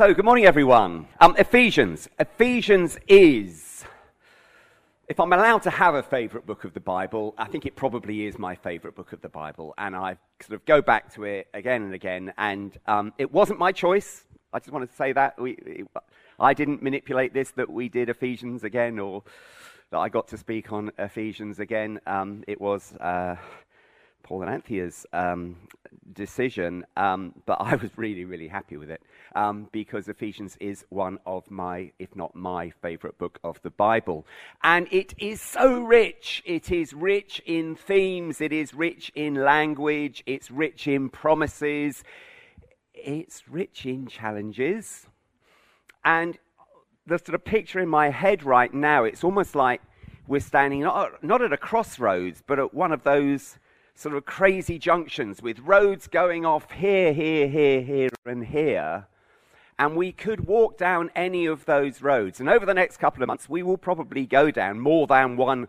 so, good morning, everyone. Um, Ephesians. Ephesians is, if I'm allowed to have a favourite book of the Bible, I think it probably is my favourite book of the Bible. And I sort of go back to it again and again. And um, it wasn't my choice. I just want to say that. We, it, I didn't manipulate this, that we did Ephesians again, or that I got to speak on Ephesians again. Um, it was. Uh, Paul and Anthea's um, decision, um, but I was really, really happy with it um, because Ephesians is one of my, if not my, favorite book of the Bible. And it is so rich. It is rich in themes, it is rich in language, it's rich in promises, it's rich in challenges. And the sort of picture in my head right now, it's almost like we're standing not, not at a crossroads, but at one of those sort of crazy junctions with roads going off here, here, here, here, and here. And we could walk down any of those roads. And over the next couple of months, we will probably go down more than one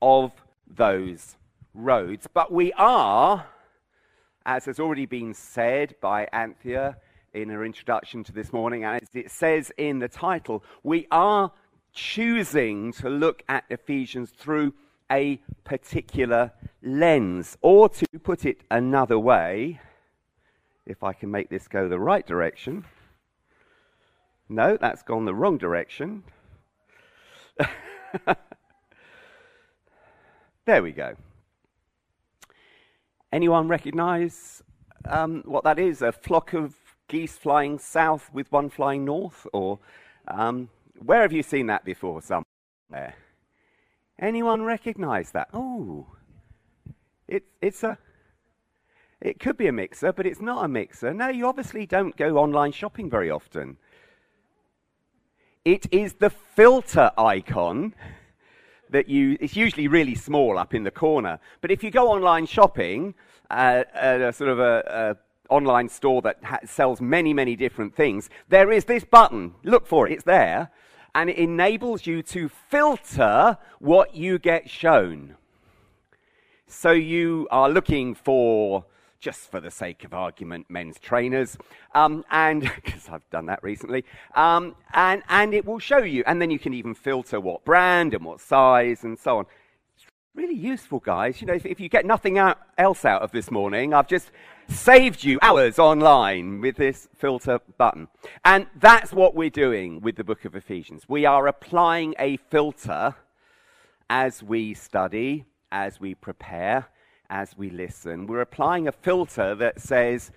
of those roads. But we are, as has already been said by Anthea in her introduction to this morning, and as it says in the title, we are choosing to look at Ephesians through a particular lens. Or to put it another way, if I can make this go the right direction. No, that's gone the wrong direction. there we go. Anyone recognize um, what that is? A flock of geese flying south with one flying north? Or um, where have you seen that before? Somewhere. Anyone recognize that? Oh, it, it's a. It could be a mixer, but it's not a mixer. No, you obviously don't go online shopping very often. It is the filter icon that you. It's usually really small up in the corner. But if you go online shopping uh, at a sort of a, a online store that ha- sells many, many different things, there is this button. Look for it. It's there and it enables you to filter what you get shown. So you are looking for, just for the sake of argument, men's trainers, um, and because I've done that recently, um, and, and it will show you, and then you can even filter what brand and what size and so on. It's really useful, guys. You know, if, if you get nothing out, else out of this morning, I've just saved you hours online with this filter button. And that's what we're doing with the book of Ephesians. We are applying a filter as we study, as we prepare, as we listen. We're applying a filter that says,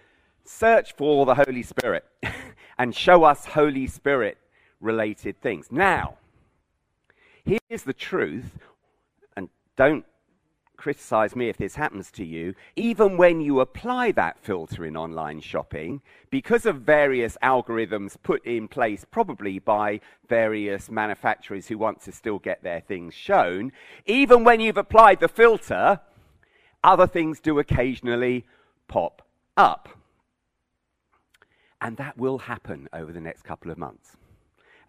search for the Holy Spirit and show us Holy Spirit related things. Now, here's the truth, and don't criticize me if this happens to you, even when you apply that filter in online shopping, because of various algorithms put in place, probably by various manufacturers who want to still get their things shown, even when you've applied the filter, other things do occasionally pop up. And that will happen over the next couple of months.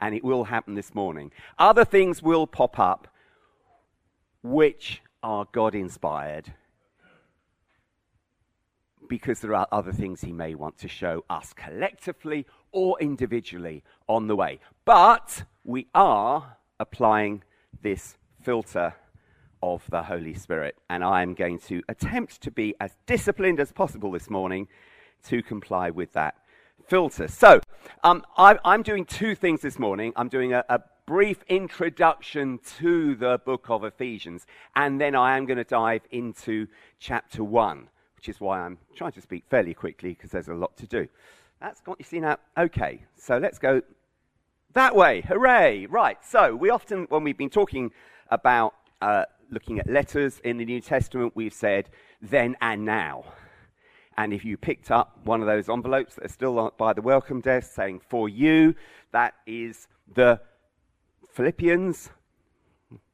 And it will happen this morning. Other things will pop up which are God inspired because there are other things He may want to show us collectively or individually on the way. But we are applying this filter of the Holy Spirit, and I am going to attempt to be as disciplined as possible this morning to comply with that filter. So, um, I, am doing two things this morning. I'm doing a, a brief introduction to the book of Ephesians, and then I am going to dive into chapter 1, which is why I'm trying to speak fairly quickly because there's a lot to do. That's got you see now. Okay, so let's go that way. Hooray! Right, so we often, when we've been talking about uh, looking at letters in the New Testament, we've said then and now. And if you picked up one of those envelopes that are still by the welcome desk saying for you, that is the Philippians,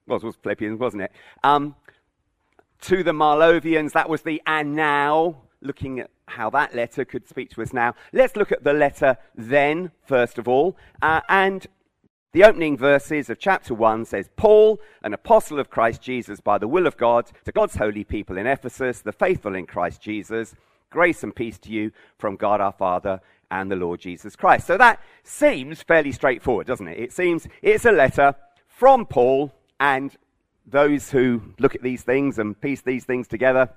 well, it was Philippians, wasn't it? Um, to the Marlovians, that was the and now, looking at how that letter could speak to us now. Let's look at the letter then, first of all. Uh, and the opening verses of chapter 1 says, Paul, an apostle of Christ Jesus by the will of God, to God's holy people in Ephesus, the faithful in Christ Jesus, grace and peace to you from God our Father and the Lord Jesus Christ. So that seems fairly straightforward, doesn't it? It seems it's a letter from Paul, and those who look at these things and piece these things together,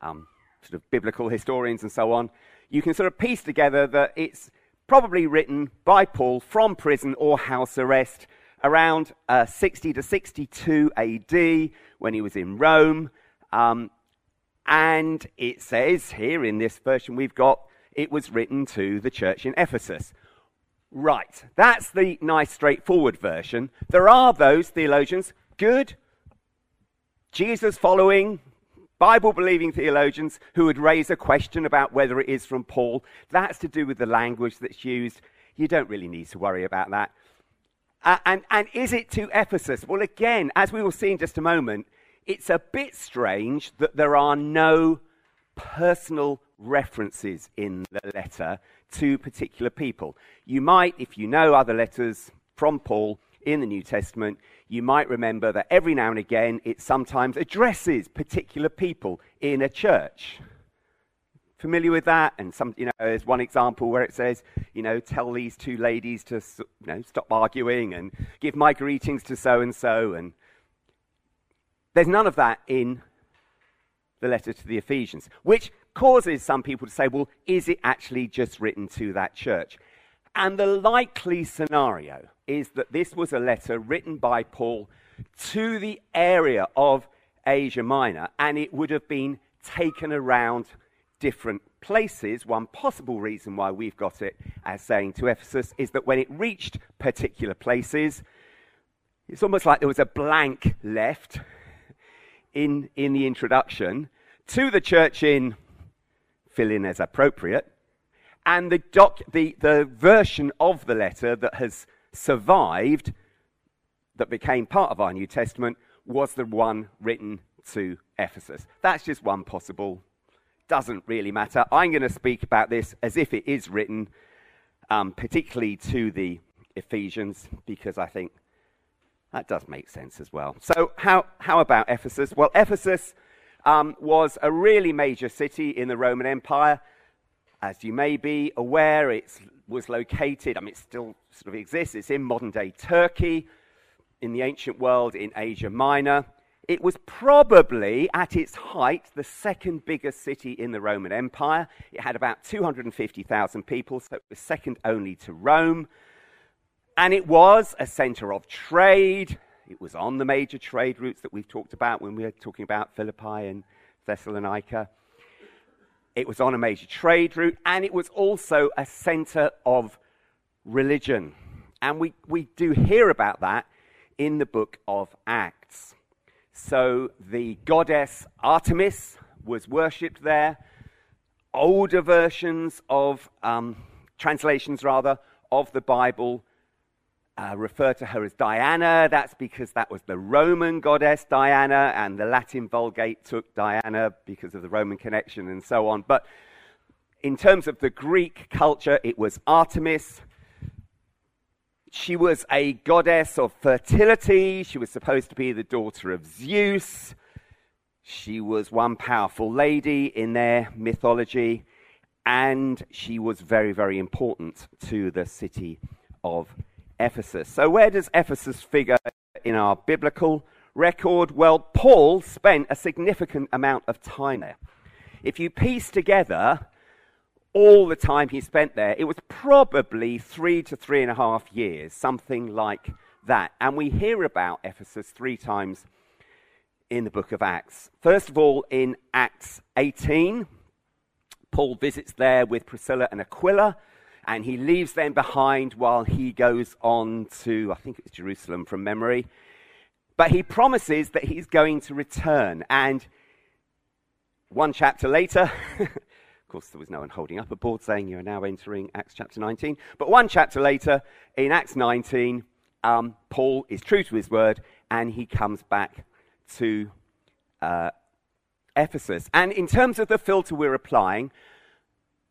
um, sort of biblical historians and so on, you can sort of piece together that it's probably written by Paul from prison or house arrest around uh, 60 to 62 AD when he was in Rome. Um, and it says here in this version we've got, it was written to the church in Ephesus. Right, that's the nice, straightforward version. There are those theologians, good, Jesus following, Bible believing theologians who would raise a question about whether it is from Paul. That's to do with the language that's used. You don't really need to worry about that. Uh, and, and is it to Ephesus? Well, again, as we will see in just a moment, it's a bit strange that there are no personal references in the letter to particular people. You might, if you know other letters from Paul in the New Testament, you might remember that every now and again it sometimes addresses particular people in a church. Familiar with that? And some, you know, there's one example where it says, you know, tell these two ladies to, you know, stop arguing and give my greetings to so and so. And there's none of that in the letter to the Ephesians, which causes some people to say, well, is it actually just written to that church? And the likely scenario is that this was a letter written by Paul to the area of Asia Minor, and it would have been taken around different places. One possible reason why we've got it as saying to Ephesus is that when it reached particular places, it's almost like there was a blank left in, in the introduction to the church in fill in as appropriate. And the, doc, the, the version of the letter that has survived, that became part of our New Testament, was the one written to Ephesus. That's just one possible. Doesn't really matter. I'm going to speak about this as if it is written, um, particularly to the Ephesians, because I think that does make sense as well. So, how, how about Ephesus? Well, Ephesus um, was a really major city in the Roman Empire. As you may be aware, it was located, I mean, it still sort of exists, it's in modern day Turkey, in the ancient world, in Asia Minor. It was probably, at its height, the second biggest city in the Roman Empire. It had about 250,000 people, so it was second only to Rome. And it was a center of trade, it was on the major trade routes that we've talked about when we were talking about Philippi and Thessalonica. It was on a major trade route, and it was also a center of religion. And we, we do hear about that in the book of Acts. So the goddess Artemis was worshipped there. Older versions of, um, translations rather, of the Bible uh, refer to her as Diana. That's because that was the Roman goddess Diana, and the Latin Vulgate took Diana because of the Roman connection and so on. But in terms of the Greek culture, it was Artemis. She was a goddess of fertility. She was supposed to be the daughter of Zeus. She was one powerful lady in their mythology, and she was very, very important to the city of Ephesus. So, where does Ephesus figure in our biblical record? Well, Paul spent a significant amount of time there. If you piece together all the time he spent there, it was probably three to three and a half years, something like that. And we hear about Ephesus three times in the book of Acts. First of all, in Acts 18, Paul visits there with Priscilla and Aquila and he leaves them behind while he goes on to, I think it's Jerusalem from memory. But he promises that he's going to return. And one chapter later, of course, there was no one holding up a board saying you are now entering Acts chapter 19. But one chapter later, in Acts 19, um, Paul is true to his word and he comes back to uh, Ephesus. And in terms of the filter we're applying,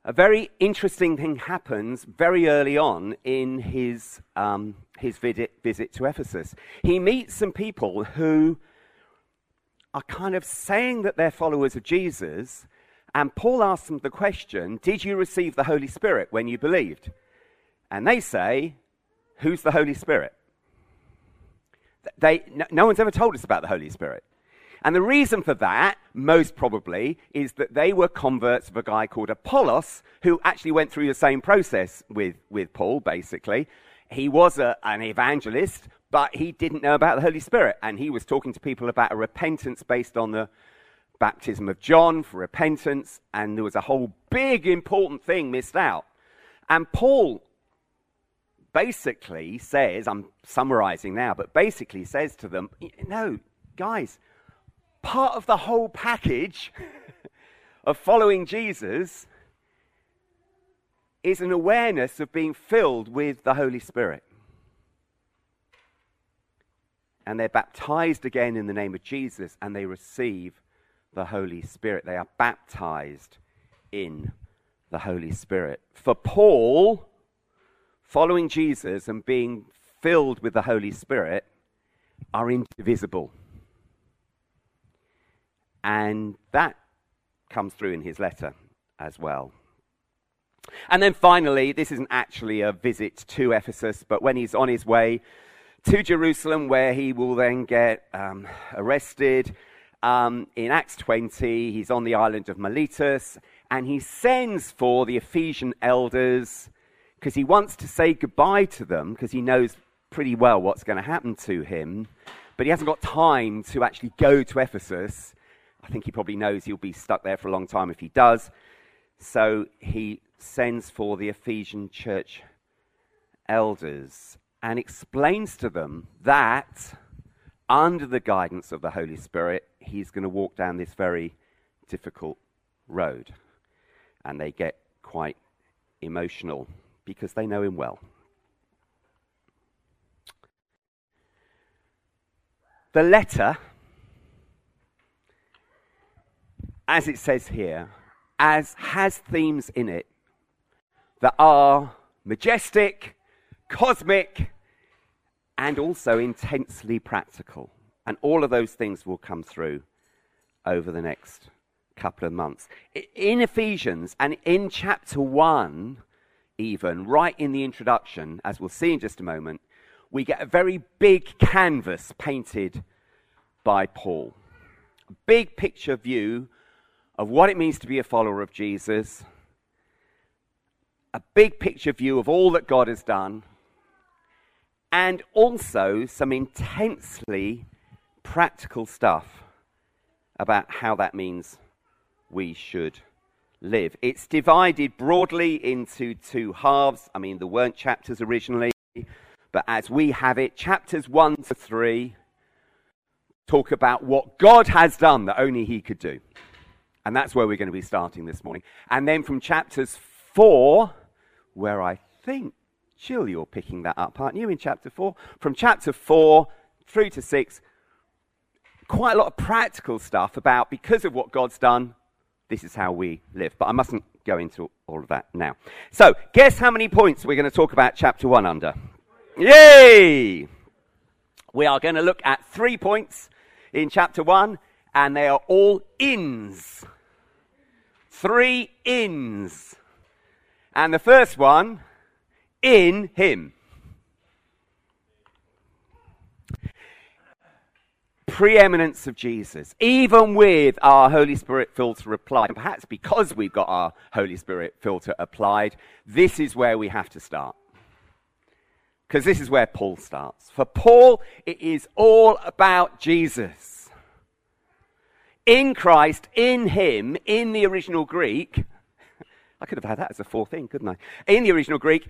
a very interesting thing happens very early on in his, um, his visit, visit to Ephesus. He meets some people who are kind of saying that they're followers of Jesus, And Paul asks them the question Did you receive the Holy Spirit when you believed? And they say, Who's the Holy Spirit? They, no, no one's ever told us about the Holy Spirit. And the reason for that, most probably, is that they were converts of a guy called Apollos, who actually went through the same process with, with Paul, basically. He was a, an evangelist, but he didn't know about the Holy Spirit. And he was talking to people about a repentance based on the baptism of John for repentance. And there was a whole big important thing missed out. And Paul basically says, I'm summarizing now, but basically says to them, no, guys, part of the whole package of following Jesus is an awareness of being filled with the Holy Spirit. And they're baptized again in the name of Jesus and they receive the Holy Spirit. They are baptized in the Holy Spirit. For Paul, following Jesus and being filled with the Holy Spirit are indivisible. And that comes through in his letter as well. And then finally, this isn't actually a visit to Ephesus, but when he's on his way to Jerusalem, where he will then get um, arrested, um, in Acts 20, he's on the island of Miletus, and he sends for the Ephesian elders because he wants to say goodbye to them because he knows pretty well what's going to happen to him, but he hasn't got time to actually go to Ephesus I think he probably knows he'll be stuck there for a long time if he does. So he sends for the Ephesian church elders and explains to them that under the guidance of the Holy Spirit, he's going to walk down this very difficult road. And they get quite emotional because they know him well. The letter as it says here, as has themes in it that are majestic, cosmic, and also intensely practical. And all of those things will come through over the next couple of months. In Ephesians and in chapter 1, even, right in the introduction, as we'll see in just a moment, we get a very big canvas painted by Paul. A big picture view of what it means to be a follower of Jesus, a big picture view of all that God has done, and also some intensely practical stuff about how that means we should live. It's divided broadly into two halves. I mean, there weren't chapters originally, but as we have it, chapters 1 to 3 talk about what God has done that only He could do. And that's where we're going to be starting this morning. And then from chapters 4, where I think, Jill, you're picking that up, aren't you, in chapter 4? From chapter 4 through to 6, quite a lot of practical stuff about because of what God's done, this is how we live. But I mustn't go into all of that now. So, guess how many points we're going to talk about chapter 1 under? Yay! We are going to look at three points in chapter 1, and they are all ins. Three ins. And the first one, in him. Preeminence of Jesus, even with our Holy Spirit filter applied, and perhaps because we've got our Holy Spirit filter applied, this is where we have to start. Because this is where Paul starts. For Paul, it is all about Jesus in Christ, in Him, in the original Greek. I could have had that as a fourth thing, couldn't I? In the original Greek,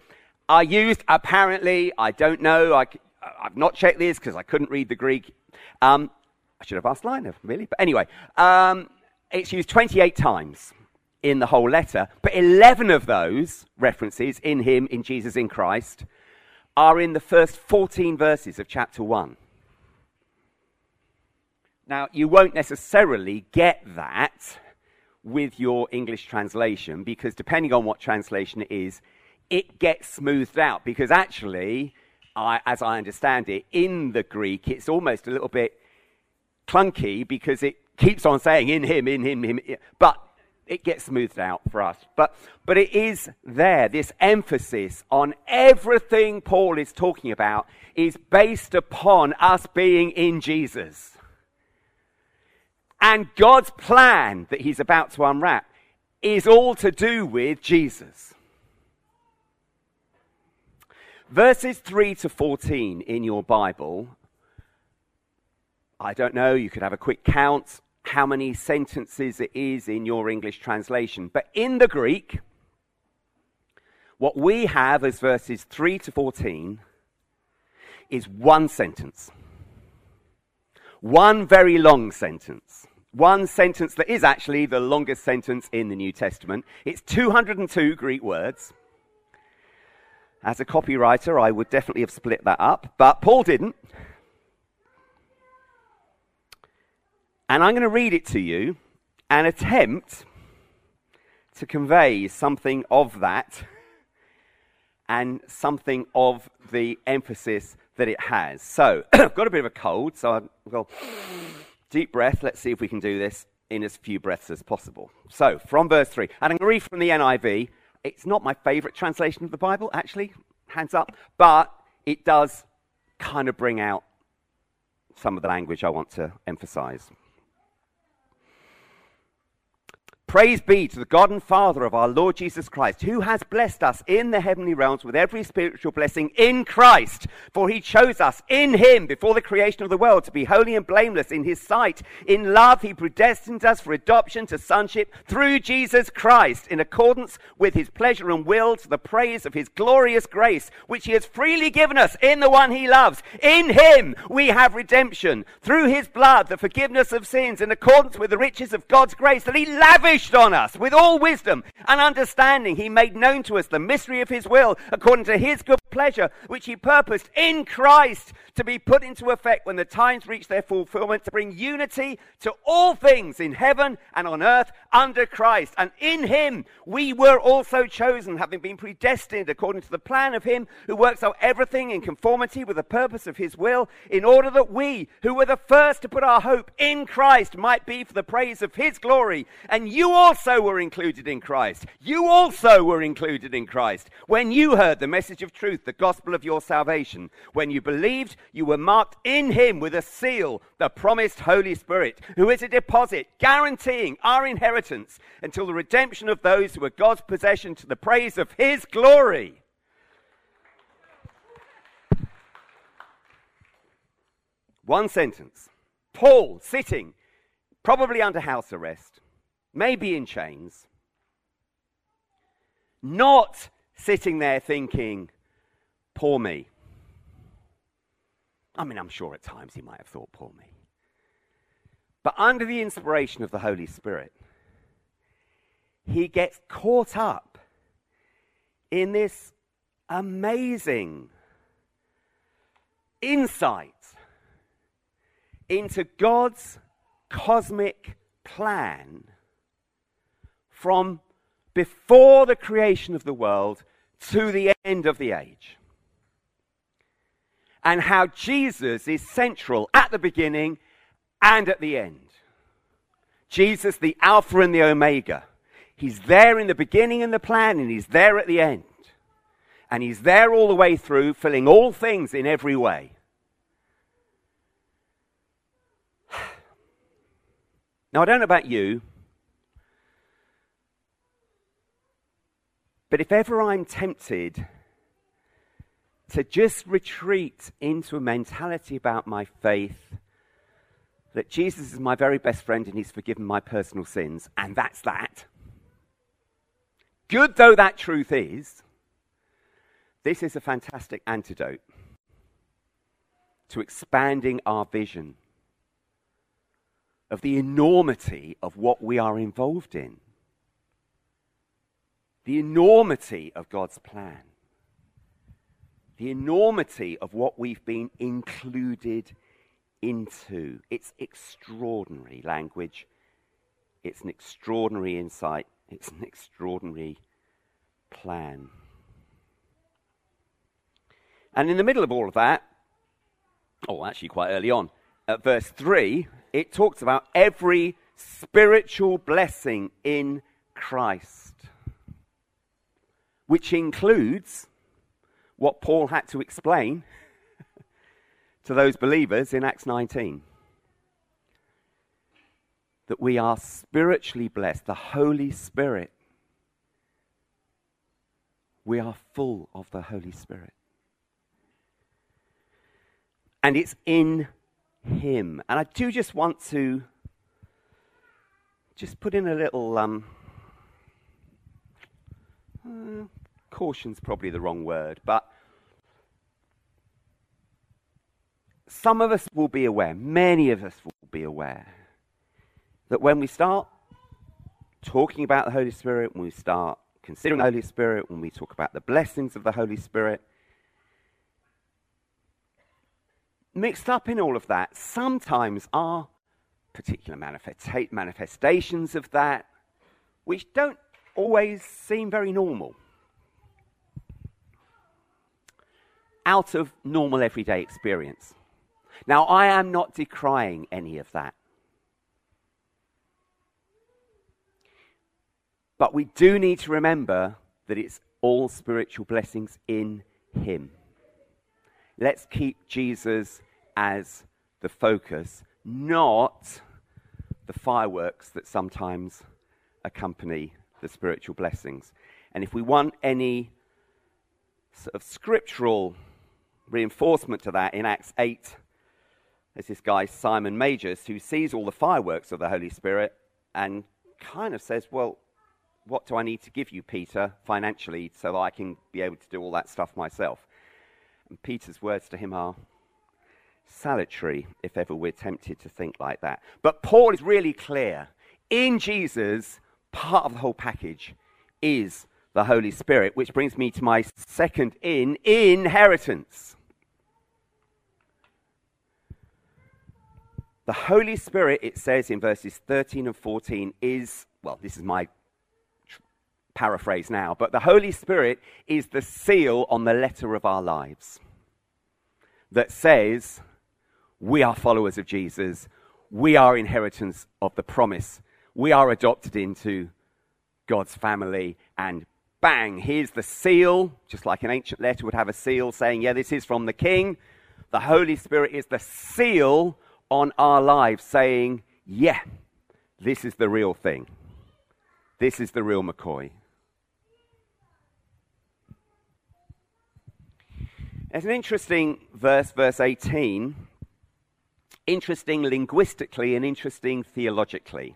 are used apparently, I don't know, I, have not checked this because I couldn't read the Greek. Um, I should have asked Liner, really. But anyway, um, it's used 28 times in the whole letter, but 11 of those references in Him, in Jesus, in Christ, are in the first 14 verses of chapter 1. Now, you won't necessarily get that with your English translation because depending on what translation it is, it gets smoothed out because actually, I, as I understand it, in the Greek, it's almost a little bit clunky because it keeps on saying in him, in him, him. But it gets smoothed out for us. But, but it is there. This emphasis on everything Paul is talking about is based upon us being in Jesus. And God's plan that he's about to unwrap is all to do with Jesus. Verses 3 to 14 in your Bible, I don't know, you could have a quick count how many sentences it is in your English translation. But in the Greek, what we have as verses 3 to 14 is one sentence. One very long sentence. One sentence that is actually the longest sentence in the New Testament. It's 202 Greek words. As a copywriter, I would definitely have split that up, but Paul didn't. And I'm going to read it to you and attempt to convey something of that and something of the emphasis that it has. So, I've got a bit of a cold, so I'll deep breath. Let's see if we can do this in as few breaths as possible. So, from verse 3, and I'm going to read from the NIV. It's not my favorite translation of the Bible, actually, hands up, but it does kind of bring out some of the language I want to emphasize. Praise be to the God and Father of our Lord Jesus Christ, who has blessed us in the heavenly realms with every spiritual blessing in Christ. For he chose us in him before the creation of the world to be holy and blameless in his sight. In love, he predestined us for adoption to sonship through Jesus Christ, in accordance with his pleasure and will, to the praise of his glorious grace, which he has freely given us in the one he loves. In him we have redemption, through his blood, the forgiveness of sins, in accordance with the riches of God's grace that he lavished lavished on us with all wisdom and understanding. He made known to us the mystery of his will according to his good pleasure, which he purposed in Christ to be put into effect when the times reach their fulfillment, to bring unity to all things in heaven and on earth under Christ. And in him we were also chosen, having been predestined according to the plan of him who works out everything in conformity with the purpose of his will, in order that we, who were the first to put our hope in Christ, might be for the praise of his glory. And you also were included in Christ. You also were included in Christ when you heard the message of truth, the gospel of your salvation. When you believed, you were marked in him with a seal, the promised Holy Spirit, who is a deposit guaranteeing our inheritance until the redemption of those who are God's possession to the praise of his glory. One sentence. Paul sitting, probably under house arrest, maybe in chains, not sitting there thinking, poor me. I mean, I'm sure at times he might have thought, poor me. But under the inspiration of the Holy Spirit, he gets caught up in this amazing insight into God's cosmic plan from before the creation of the world to the end of the age. And how Jesus is central at the beginning and at the end. Jesus, the Alpha and the Omega. He's there in the beginning in the plan, and he's there at the end. And he's there all the way through, filling all things in every way. Now, I don't know about you, But if ever I'm tempted to just retreat into a mentality about my faith that Jesus is my very best friend and he's forgiven my personal sins, and that's that. Good though that truth is, this is a fantastic antidote to expanding our vision of the enormity of what we are involved in the enormity of God's plan, the enormity of what we've been included into. It's extraordinary language, it's an extraordinary insight, it's an extraordinary plan. And in the middle of all of that, oh, actually, quite early on, at verse 3, it talks about every spiritual blessing in Christ, which includes what Paul had to explain to those believers in Acts 19 that we are spiritually blessed, the Holy Spirit. We are full of the Holy Spirit. And it's in Him. And I do just want to just put in a little um, uh, caution's probably the wrong word, but some of us will be aware, many of us will be aware, that when we start talking about the Holy Spirit, when we start considering the Holy Spirit, when we talk about the blessings of the Holy Spirit, mixed up in all of that, sometimes are particular manifestations of that, which don't always seem very normal. Out of normal everyday experience. Now, I am not decrying any of that. But we do need to remember that it's all spiritual blessings in Him. Let's keep Jesus as the focus, not the fireworks that sometimes accompany the spiritual blessings. And if we want any sort of scriptural reinforcement to that in Acts 8, there's this guy, Simon Magus, who sees all the fireworks of the Holy Spirit and kind of says, Well, what do I need to give you, Peter, financially, so that I can be able to do all that stuff myself? And Peter's words to him are, salutary if ever we're tempted to think like that. But Paul is really clear. In Jesus, part of the whole package is the Holy Spirit, which brings me to my second in inheritance. The Holy Spirit, it says in verses 13 and 14, is, well, this is my paraphrase now, but the Holy Spirit is the seal on the letter of our lives that says, we are followers of Jesus. We are inheritance of the promise. We are adopted into God's family. And bang, here's the seal, just like an ancient letter would have a seal saying, yeah, this is from the king. The Holy Spirit is the seal on our lives saying, yeah, this is the real thing. This is the real McCoy. There's an interesting verse, verse 18, interesting linguistically and interesting theologically.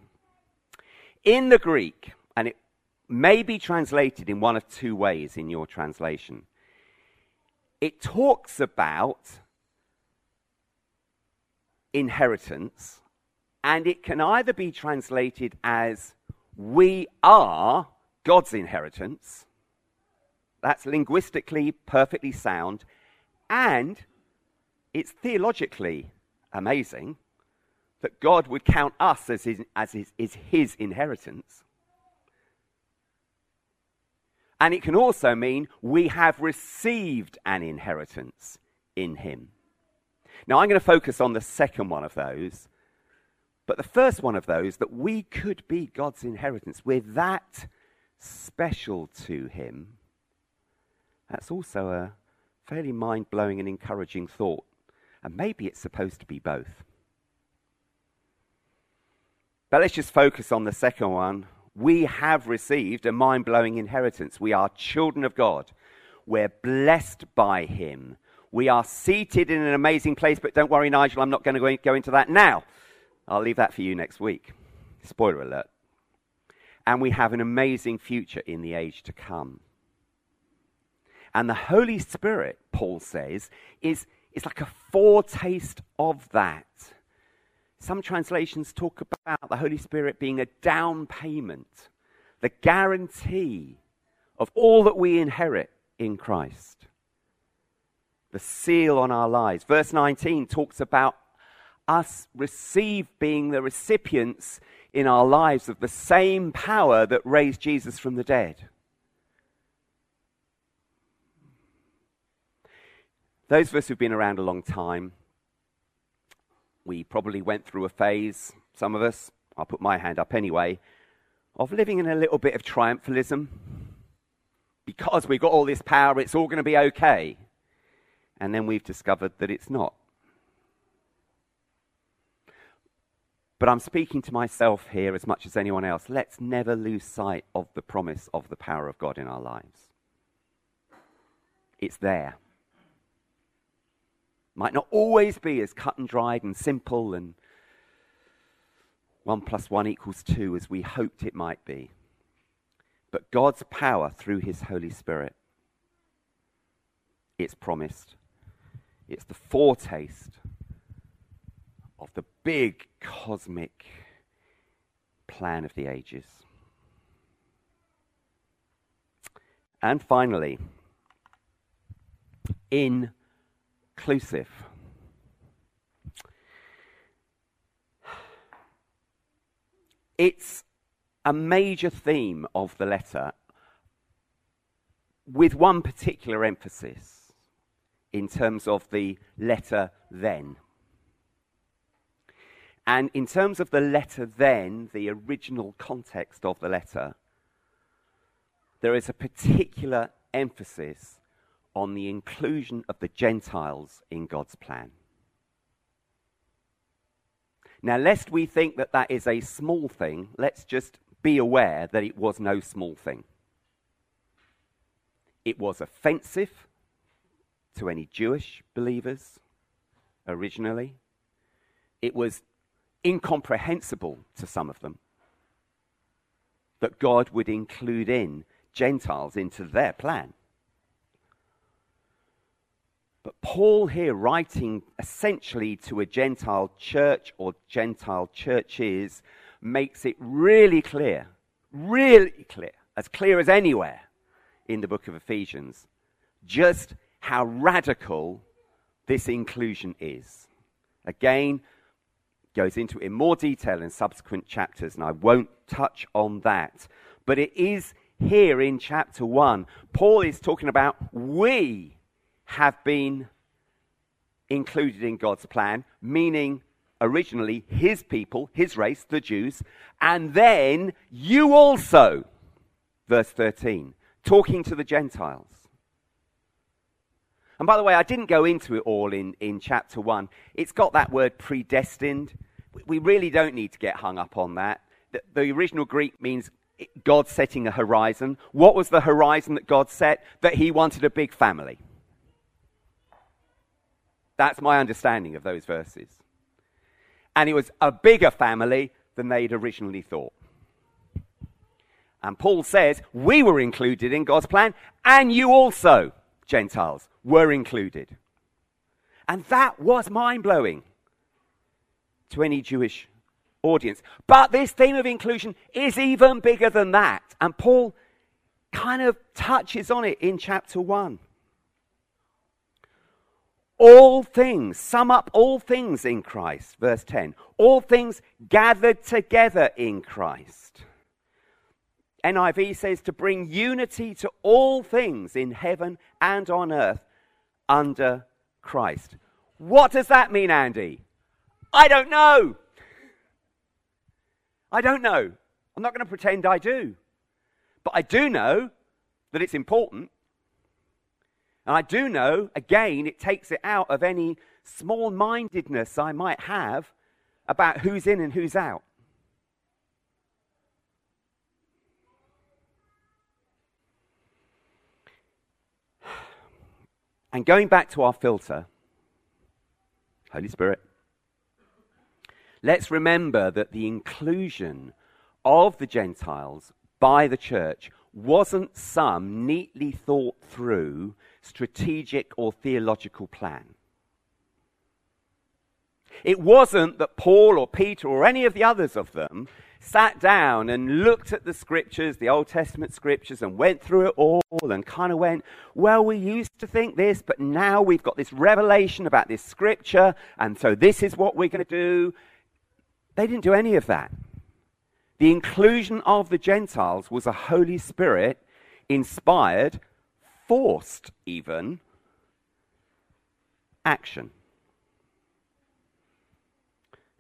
In the Greek, and it may be translated in one of two ways in your translation, it talks about inheritance, and it can either be translated as we are God's inheritance. That's linguistically perfectly sound, and it's theologically amazing that God would count us as his, as his, is his inheritance. And it can also mean we have received an inheritance in him. Now, I'm going to focus on the second one of those. But the first one of those, that we could be God's inheritance, we're that special to him, that's also a fairly mind blowing and encouraging thought. And maybe it's supposed to be both. But let's just focus on the second one. We have received a mind blowing inheritance. We are children of God. We're blessed by Him. We are seated in an amazing place, but don't worry, Nigel, I'm not going to go into that now. I'll leave that for you next week. Spoiler alert. And we have an amazing future in the age to come. And the Holy Spirit, Paul says, is it's like a foretaste of that. Some translations talk about the Holy Spirit being a down payment, the guarantee of all that we inherit in Christ, the seal on our lives. Verse 19 talks about us receive being the recipients in our lives of the same power that raised Jesus from the dead. Those of us who've been around a long time, we probably went through a phase, some of us, I'll put my hand up anyway, of living in a little bit of triumphalism. Because we've got all this power, it's all going to be okay. And then we've discovered that it's not. But I'm speaking to myself here as much as anyone else. Let's never lose sight of the promise of the power of God in our lives. It's there. Might not always be as cut and dried and simple and one plus one equals two as we hoped it might be. But God's power through His Holy Spirit, it's promised. It's the foretaste of the big cosmic plan of the ages. And finally, inclusive. It's a major theme of the letter with one particular emphasis in terms of the letter then. And in terms of the letter then, the original context of the letter, there is a particular emphasis on the inclusion of the Gentiles in God's plan. Now, lest we think that that is a small thing, let's just be aware that it was no small thing. It was offensive to any Jewish believers originally. It was incomprehensible to some of them that God would include in Gentiles into their plan. But Paul, here writing essentially to a Gentile church or Gentile churches, makes it really clear, really clear, as clear as anywhere in the book of Ephesians, just how radical this inclusion is. Again, goes into it in more detail in subsequent chapters, and I won't touch on that. But it is here in chapter 1. Paul is talking about we have been included in God's plan, meaning originally his people, his race, the Jews, and then you also, verse 13, talking to the Gentiles. And by the way, I didn't go into it all in, in chapter 1. It's got that word predestined. We really don't need to get hung up on that. The, the original Greek means God setting a horizon. What was the horizon that God set? That he wanted a big family. That's my understanding of those verses. And it was a bigger family than they'd originally thought. And Paul says, We were included in God's plan, and you also. Gentiles were included. And that was mind blowing to any Jewish audience. But this theme of inclusion is even bigger than that. And Paul kind of touches on it in chapter 1. All things, sum up all things in Christ, verse 10. All things gathered together in Christ. NIV says to bring unity to all things in heaven and on earth under Christ. What does that mean, Andy? I don't know. I don't know. I'm not going to pretend I do. But I do know that it's important. And I do know, again, it takes it out of any small mindedness I might have about who's in and who's out. And going back to our filter, Holy Spirit, let's remember that the inclusion of the Gentiles by the church wasn't some neatly thought through strategic or theological plan. It wasn't that Paul or Peter or any of the others of them sat down and looked at the scriptures, the Old Testament scriptures, and went through it all and kind of went, Well, we used to think this, but now we've got this revelation about this scripture, and so this is what we're going to do. They didn't do any of that. The inclusion of the Gentiles was a Holy Spirit inspired, forced even, action.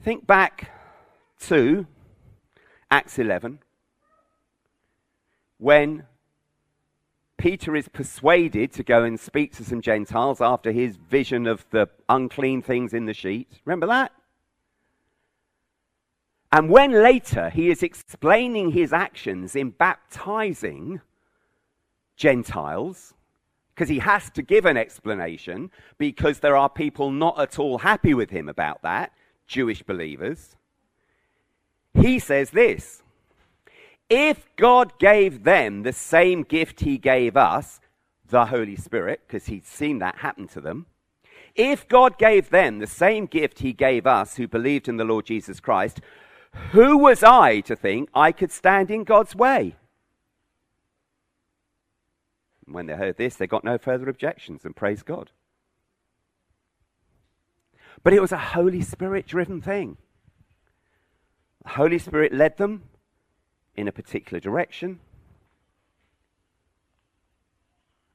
Think back to Acts 11. when Peter is persuaded to go and speak to some Gentiles after his vision of the unclean things in the sheet. Remember that? And when later he is explaining his actions in baptizing Gentiles, because he has to give an explanation because there are people not at all happy with him about that, Jewish believers, he says this if God gave them the same gift he gave us, the Holy Spirit, because he'd seen that happen to them, if God gave them the same gift he gave us who believed in the Lord Jesus Christ, who was I to think I could stand in God's way? When they heard this, they got no further objections and praised God. But it was a Holy Spirit driven thing. The Holy Spirit led them in a particular direction,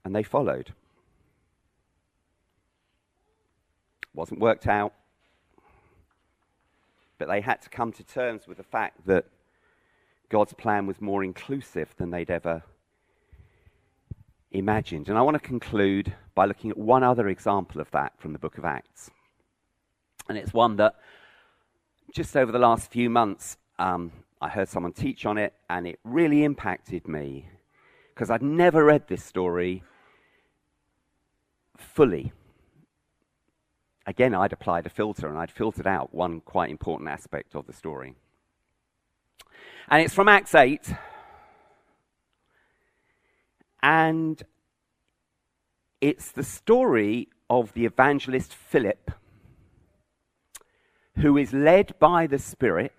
and they followed. Wasn't worked out, but they had to come to terms with the fact that God's plan was more inclusive than they'd ever imagined. And I want to conclude by looking at one other example of that from the book of Acts. And it's one that just over the last few months um, I heard someone teach on it, and it really impacted me because I'd never read this story fully. Again, I'd applied a filter and I'd filtered out one quite important aspect of the story. And it's from Acts 8. And it's the story of the evangelist Philip, who is led by the Spirit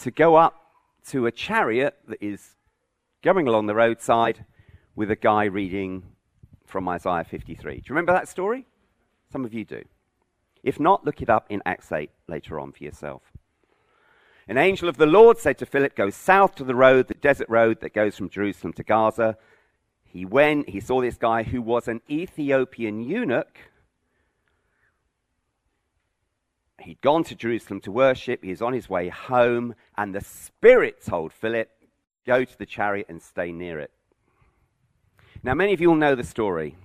to go up to a chariot that is going along the roadside with a guy reading from Isaiah 53. Do you remember that story? Some of you do. If not, look it up in Acts 8 later on for yourself. An angel of the Lord said to Philip, Go south to the road, the desert road that goes from Jerusalem to Gaza. He went, he saw this guy who was an Ethiopian eunuch He'd gone to Jerusalem to worship. He was on his way home, and the Spirit told Philip, Go to the chariot and stay near it. Now, many of you will know the story.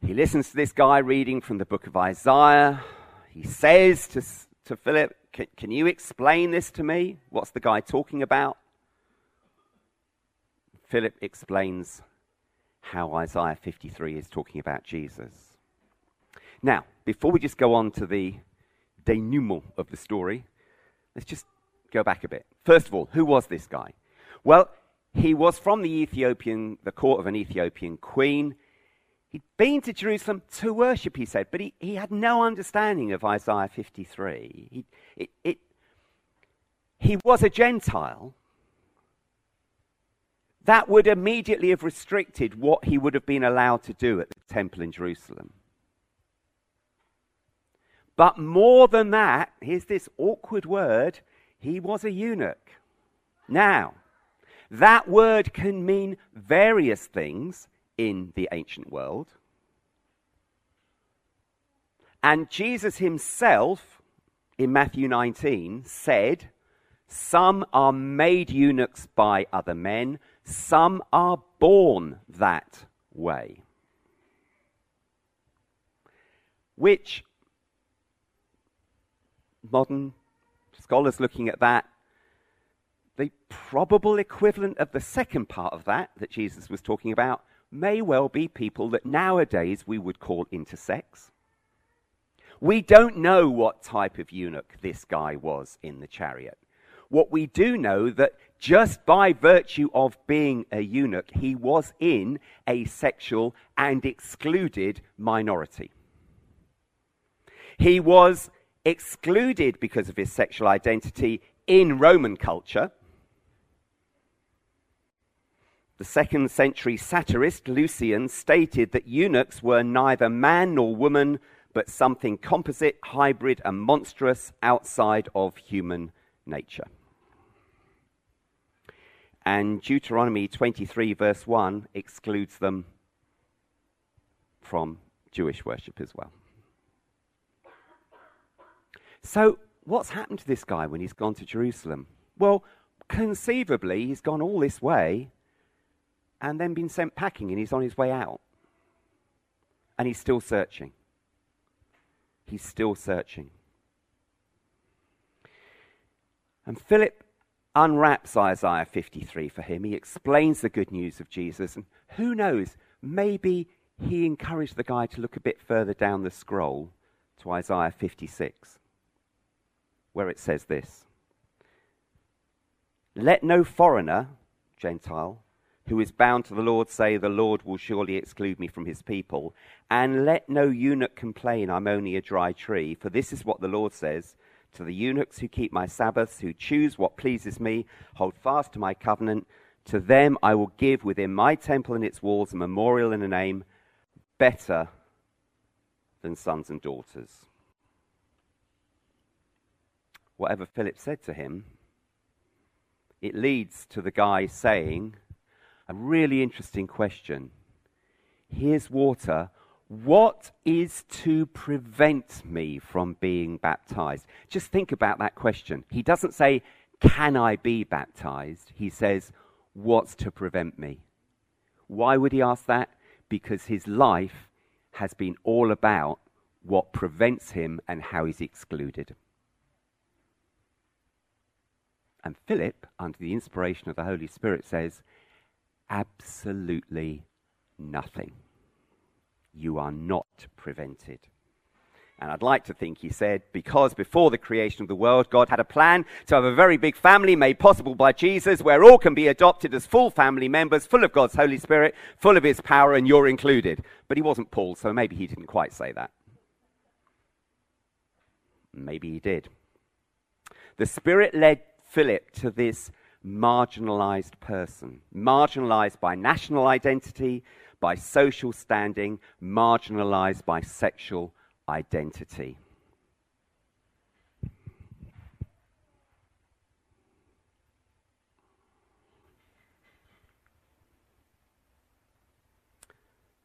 He listens to this guy reading from the book of Isaiah. He says to, to Philip, can, can you explain this to me? What's the guy talking about? Philip explains how Isaiah 53 is talking about Jesus. Now, before we just go on to the denouement of the story, let's just go back a bit. First of all, who was this guy? Well, he was from the Ethiopian, the court of an Ethiopian queen. He'd been to Jerusalem to worship, he said, but he, he had no understanding of Isaiah 53. He, it, it, he was a Gentile. That would immediately have restricted what he would have been allowed to do at the temple in Jerusalem. But more than that, here's this awkward word he was a eunuch. Now, that word can mean various things in the ancient world. And Jesus himself, in Matthew 19, said, Some are made eunuchs by other men, some are born that way. Which modern scholars looking at that, the probable equivalent of the second part of that that Jesus was talking about may well be people that nowadays we would call intersex. We don't know what type of eunuch this guy was in the chariot. What we do know that just by virtue of being a eunuch, he was in a sexual and excluded minority. He was excluded because of his sexual identity in Roman culture. The second century satirist Lucian stated that eunuchs were neither man nor woman, but something composite, hybrid, and monstrous outside of human nature. And Deuteronomy 23, verse 1, excludes them from Jewish worship as well. So, what's happened to this guy when he's gone to Jerusalem? Well, conceivably, he's gone all this way and then been sent packing and he's on his way out. And he's still searching. He's still searching. And Philip unwraps Isaiah 53 for him. He explains the good news of Jesus. And who knows, maybe he encouraged the guy to look a bit further down the scroll to Isaiah 56, where it says this Let no foreigner, Gentile, who is bound to the Lord say, The Lord will surely exclude me from his people. And let no eunuch complain, I'm only a dry tree. For this is what the Lord says to the eunuchs who keep my Sabbaths, who choose what pleases me, hold fast to my covenant. To them I will give within my temple and its walls a memorial and a name better than sons and daughters. Whatever Philip said to him, it leads to the guy saying, a really interesting question. Here's water. What is to prevent me from being baptized? Just think about that question. He doesn't say, Can I be baptized? He says, What's to prevent me? Why would he ask that? Because his life has been all about what prevents him and how he's excluded. And Philip, under the inspiration of the Holy Spirit, says, absolutely nothing. You are not prevented. And I'd like to think he said, because before the creation of the world, God had a plan to have a very big family made possible by Jesus, where all can be adopted as full family members, full of God's Holy Spirit, full of His power, and you're included. But he wasn't Paul, so maybe he didn't quite say that. Maybe he did. The Spirit led Philip to this marginalized person, marginalized by national identity, by social standing, marginalized by sexual identity.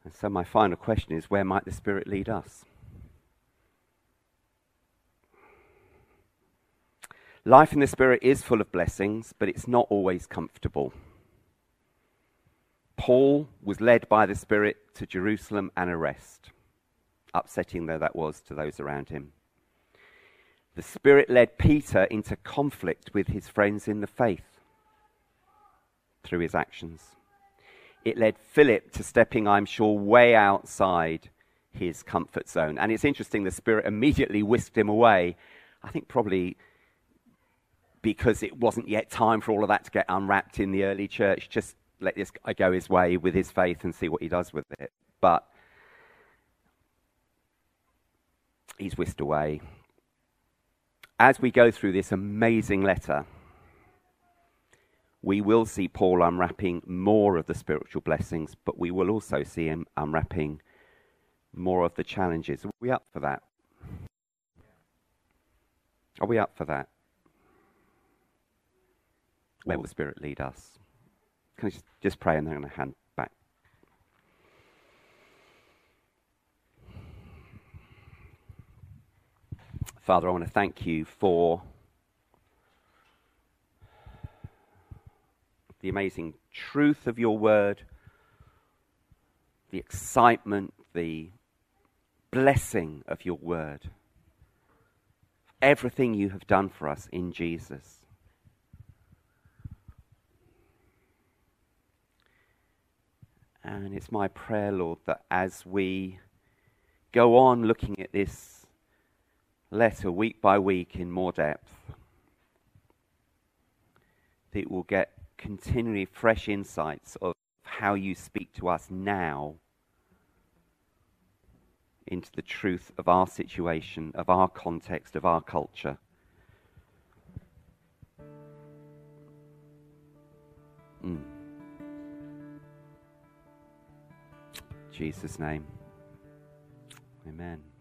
And so, my final question is where might the Spirit lead us? Life in the Spirit is full of blessings, but it's not always comfortable. Paul was led by the Spirit to Jerusalem and arrest, upsetting though that was to those around him. The Spirit led Peter into conflict with his friends in the faith through his actions. It led Philip to stepping, I'm sure, way outside his comfort zone. And it's interesting, the Spirit immediately whisked him away. I think probably because it wasn't yet time for all of that to get unwrapped in the early church. Just let this guy go his way with his faith and see what he does with it. But he's whisked away. As we go through this amazing letter, we will see Paul unwrapping more of the spiritual blessings, but we will also see him unwrapping more of the challenges. Are we up for that? Are we up for that? Where will the Spirit lead us? Can I just, just pray and then I'm going to hand back? Father, I want to thank you for the amazing truth of your word, the excitement, the blessing of your word, everything you have done for us in Jesus. And it's my prayer, Lord, that as we go on looking at this letter week by week in more depth, that it will get continually fresh insights of how you speak to us now into the truth of our situation, of our context, of our culture. Mm. Jesus' name. Amen.